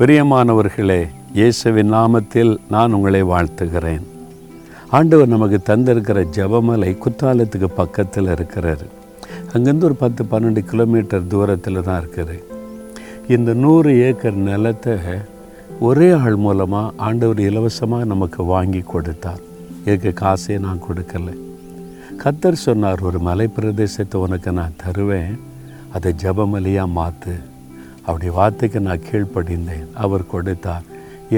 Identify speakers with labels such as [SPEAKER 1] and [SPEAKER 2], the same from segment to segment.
[SPEAKER 1] பிரியமானவர்களே இயேசுவின் நாமத்தில் நான் உங்களை வாழ்த்துகிறேன். ஆண்டவர் நமக்கு தந்திருக்கிற ஜெபமலை குற்றாலத்துக்கு பக்கத்தில் இருக்கிறார். அங்கேருந்து ஒரு பத்து பன்னெண்டு கிலோமீட்டர் தூரத்தில் தான் இருக்குது. இந்த நூறு ஏக்கர் நிலத்தை ஒரே ஆள் மூலமாக ஆண்டவர் இலவசமாக நமக்கு வாங்கி கொடுத்தார். இதுக்கு காசே நான் கொடுக்கல. கத்தர் சொன்னார் ஒரு மலை பிரதேசத்தை உனக்கு நான் தருவேன். அதை ஜபமலையாக மாற்று அப்படி வார்த்தைக்கு நான் கீழ்ப்படிந்தேன். அவர் கொடுத்தார்.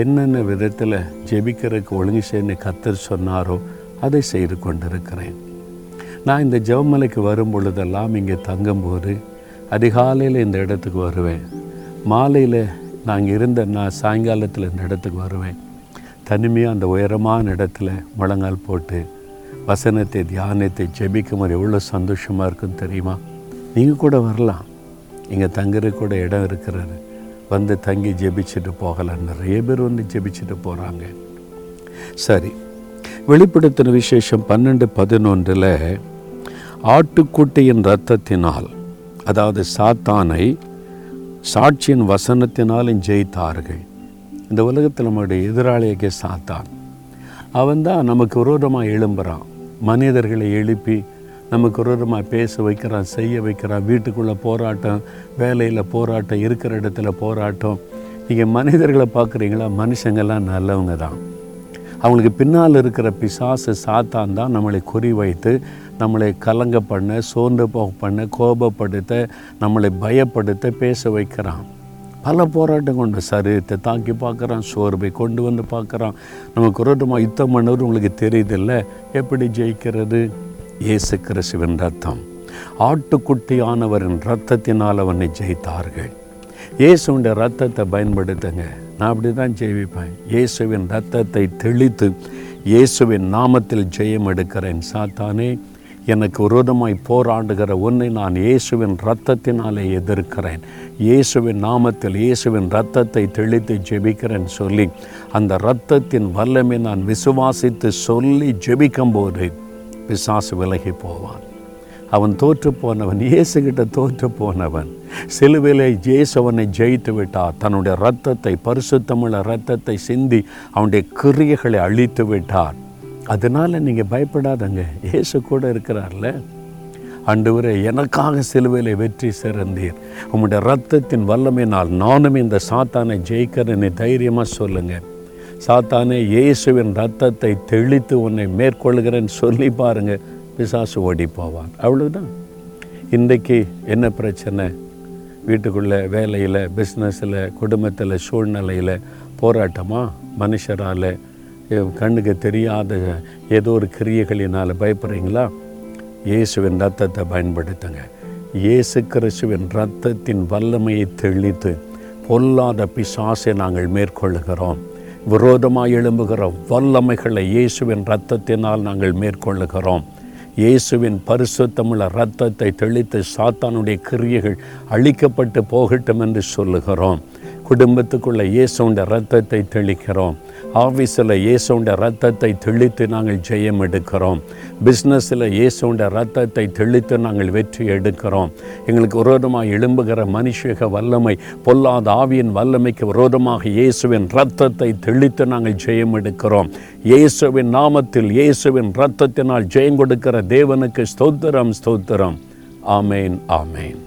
[SPEAKER 1] என்னென்ன விதத்தில் ஜெபிக்கிறதுக்கு ஒழுங்கு செய்யணும் கத்தர் சொன்னாரோ அதை செய்து கொண்டிருக்கிறேன். நான் இந்த ஜெபமலைக்கு வரும் பொழுதெல்லாம் இங்கே தங்கும்போது அதிகாலையில் இந்த இடத்துக்கு வருவேன். மாலையில் நாங்கள் இருந்த நான் சாயங்காலத்தில் இந்த இடத்துக்கு வருவேன். தனிமையாக அந்த உயரமான இடத்துல முழங்கால் போட்டு வசனத்தை தியானத்தை ஜெபிக்கும் போது எவ்வளோ சந்தோஷமாக இருக்குன்னு தெரியுமா? நீங்கள் கூட வரலாம். இங்கே தங்குறக்கூட கூட இடம் இருக்கிறாரு. வந்து தங்கி ஜெபிச்சுட்டு போகலாம். நிறைய பேர் வந்து ஜெபிச்சுட்டு போகிறாங்க சரி. வெளிப்படுத்தின விசேஷம் பன்னெண்டு பதினொன்றில் ஆட்டுக்குட்டியின் இரத்தத்தினால் அதாவது சாத்தானை சாட்சியின் வசனத்தினாலும் ஜெயித்தார்கள். இந்த உலகத்தில் நம்முடைய எதிராளியக்கே சாத்தான். அவன் தான் நமக்கு விரோதமாக எழும்புகிறான் மனிதர்களை எழுப்பி நமக்கு விரோதமாக பேச வைக்கிறான் செய்ய வைக்கிறான் வீட்டுக்குள்ளே போராட்டம் வேலையில் போராட்டம் இருக்கிற இடத்துல போராட்டம். நீங்கள் மனிதர்களை பார்க்குறீங்களா? மனுஷங்கள்லாம் நல்லவங்க தான். அவங்களுக்கு பின்னால் இருக்கிற பிசாசு சாத்தான் தான் நம்மளை குறி வைத்து நம்மளை கலங்க பண்ண சோர்ந்து போக பண்ண கோபப்படுத்த நம்மளை பயப்படுத்த பேச வைக்கிறான். பல போராட்டம் கொண்டு சரீரத்தை தாக்கி பார்க்குறான் சோர்வை கொண்டு வந்து பார்க்குறான். நமக்கு விரோதமாக யுத்தம் பண்ணவர் உங்களுக்கு தெரியுதில்ல? எப்படி ஜெயிக்கிறது? இயேசு கிறிஸ்துவின் ரத்தம். ஆட்டுக்குட்டியானவரின் ரத்தத்தினால் அவனை ஜெயித்தார்கள். இயேசுடைய ரத்தத்தை பயன்படுத்துங்க. நான் அப்படி தான் ஜெயிப்பேன். இயேசுவின் ரத்தத்தை தெளித்து இயேசுவின் நாமத்தில் ஜெயம் எடுக்கிறேன். சாத்தானே எனக்கு விரோதமாய் போராடுகிற ஒன்றை நான் இயேசுவின் ரத்தத்தினாலே எதிர்க்கிறேன். இயேசுவின் நாமத்தில் இயேசுவின் ரத்தத்தை தெளித்து ஜெபிக்கிறேன் சொல்லி அந்த இரத்தத்தின் வல்லமை நான் விசுவாசித்து சொல்லி ஜெபிக்கும்போது பிசாசு விலகி போவான். அவன் தோற்று போனவன் இயேசுகிட்ட தோற்று போனவன் சிலுவிலே இயேசுவனை ஜெயித்து விட்டார். தன்னுடைய ரத்தத்தை பரிசுத்தமுள்ள ரத்தத்தை சிந்தி அவனுடைய கிரியைகளை அழித்து விட்டார். அதனால் நீங்கள் பயப்படாதங்க இயேசு கூட இருக்கிறார்ல. ஆண்டவரே எனக்காக சிலுவையில் வெற்றி சிறந்தீர். உம்முடைய ரத்தத்தின் வல்லமையினால் நானும் இந்த சாத்தானை ஜெயிக்கிறேன்னு தைரியமாக சொல்லுங்கள் சாத்தானே இயேசுவின் ரத்தத்தை தெளித்து உன்னை மேற்கொள்கிறேன்னு சொல்லி பாருங்க. பிசாசு ஓடி போவான் அவ்வளவுதான். இன்றைக்கு என்ன பிரச்சனை? வீட்டுக்குள்ளே வேலையில் பிஸ்னஸில் குடும்பத்தில் சூழ்நிலையில் போராட்டமா? மனுஷரால் கண்ணுக்கு தெரியாத ஏதோ ஒரு கிரியைகளினால் பயப்படுறீங்களா? இயேசுவின் ரத்தத்தை பயன்படுத்துங்க. இயேசு கிறிஸ்துவின் ரத்தத்தின் வல்லமையை தெளித்து பொல்லாத பிசாசை நாங்கள் மேற்கொள்ளுகிறோம். விரோதமாக எழும்புகிற வல்லமைகளை இயேசுவின் இரத்தத்தினால் நாங்கள் மேற்கொள்ளுகிறோம். இயேசுவின் பரிசுத்தமுள்ள இரத்தத்தை தெளித்து சாத்தானுடைய கிரியைகள் அழிக்கப்பட்டு போகட்டும் என்று சொல்லுகிறோம். குடும்பத்துக்குள்ள இயேசுண்ட ரத்தத்தை தெளிக்கிறோம். ஆஃபீஸில் இயேசுண்ட ரத்தத்தை தெளித்து நாங்கள் ஜெயம் எடுக்கிறோம். பிஸ்னஸில் இயேசுண்ட ரத்தத்தை தெளித்து நாங்கள் வெற்றி எடுக்கிறோம். எங்களுக்கு விரோதமாக எழும்புகிற மனுஷக வல்லமை பொல்லாத ஆவியின் வல்லமைக்கு விரோதமாக இயேசுவின் ரத்தத்தை தெளித்து நாங்கள் ஜெயம் எடுக்கிறோம். இயேசுவின் நாமத்தில் இயேசுவின் ரத்தத்தினால் ஜெயம் கொடுக்கிற தேவனுக்கு ஸ்தோத்திரம் ஸ்தோத்திரம். ஆமேன் ஆமேன்.